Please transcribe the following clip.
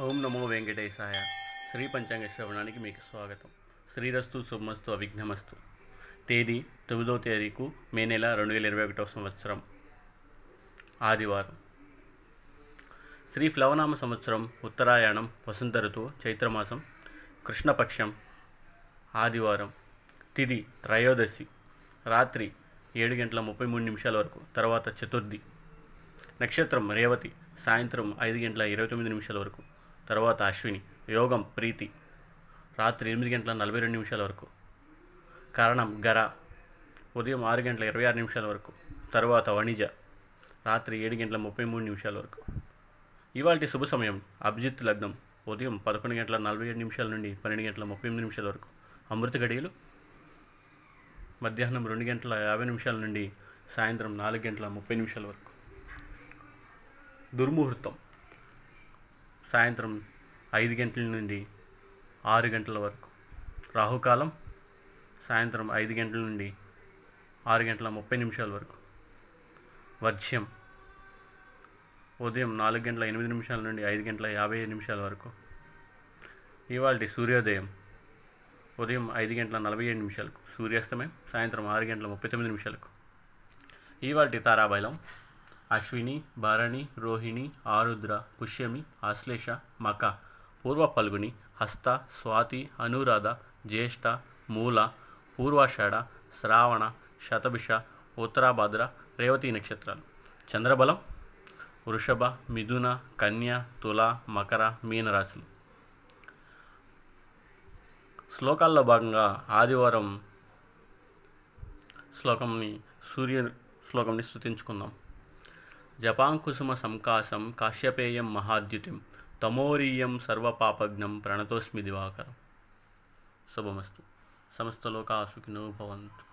ఓం నమో వెంకటేశాయ. శ్రీ పంచాంగ శ్రవణానికి మీకు స్వాగతం. శ్రీరస్తు శుభమస్తు అవిఘ్నమస్తు. తేదీ తొమ్మిదవ తేదీకు మే నెల రెండు వేల ఇరవై ఒకటవ సంవత్సరం. ఆదివారం. శ్రీ ప్లవనామ సంవత్సరం ఉత్తరాయణం వసంత ఋతువు చైత్రమాసం కృష్ణపక్షం ఆదివారం. తిది త్రయోదశి రాత్రి ఏడు గంటల ముప్పై మూడు నిమిషాల వరకు తర్వాత చతుర్థి. నక్షత్రం రేవతి సాయంత్రం ఐదు గంటల ఇరవై తొమ్మిది నిమిషాల వరకు. తర్వాత అశ్విని యోగం ప్రీతి. రాత్రి ఎనిమిది గంటల నలభై రెండు నిమిషాల వరకు. కారణం గర. ఉదయం ఆరు గంటల ఇరవై ఆరు నిమిషాల వరకు. తర్వాత వణిజ. రాత్రి ఏడు గంటల ముప్పై మూడు నిమిషాల వరకు. ఇవాళ శుభ సమయం అభిజిత్ లగ్నం. ఉదయం పదకొండు గంటల నలభై ఏడు నిమిషాల నుండి పన్నెండు గంటల ముప్పై ఎనిమిది నిమిషాల వరకు. అమృత గడియలు మధ్యాహ్నం రెండు గంటల యాభై నిమిషాల నుండి సాయంత్రం నాలుగు గంటల ముప్పై నిమిషాల వరకు. దుర్ముహూర్తం. సాయంత్రం ఐదు గంటల నుండి ఆరు గంటల వరకు. రాహుకాలం సాయంత్రం ఐదు గంటల నుండి ఆరు గంటల ముప్పై నిమిషాల వరకు. వర్జ్యం ఉదయం నాలుగు గంటల ఎనిమిది నిమిషాల నుండి ఐదు గంటల యాభై ఐదు నిమిషాల వరకు. ఇవాళ సూర్యోదయం ఉదయం ఐదు గంటల నలభై ఏడు నిమిషాలకు. సూర్యాస్తమయం సాయంత్రం ఆరు గంటల ముప్పై తొమ్మిది నిమిషాలకు. ఇవాళ తారాబైలం అశ్విని భరణి రోహిణి ఆరుద్ర పుష్యమి ఆశ్లేష మక పూర్వ పల్గుని హస్త స్వాతి అనురాధ జ్యేష్ఠ మూల పూర్వాషాఢ శ్రావణ శతభిష ఉత్తరాభాద్ర రేవతి నక్షత్రాలు. చంద్రబలం వృషభ మిథున కన్య తుల మకర మీనరాశులు. శ్లోకాల్లో భాగంగా ఆదివారం శ్లోకంని సూర్య శ్లోకంని స్థుతించుకుందాం జపాంకుసుమ సంకాశం కాశ్యపేయం మహాద్యుతిం తమోరీయం సర్వపాపజ్ఞం ప్రణతోస్మి దివాకరం. శుభమస్తు. సమస్తలోకా సుఖినో భవంతు.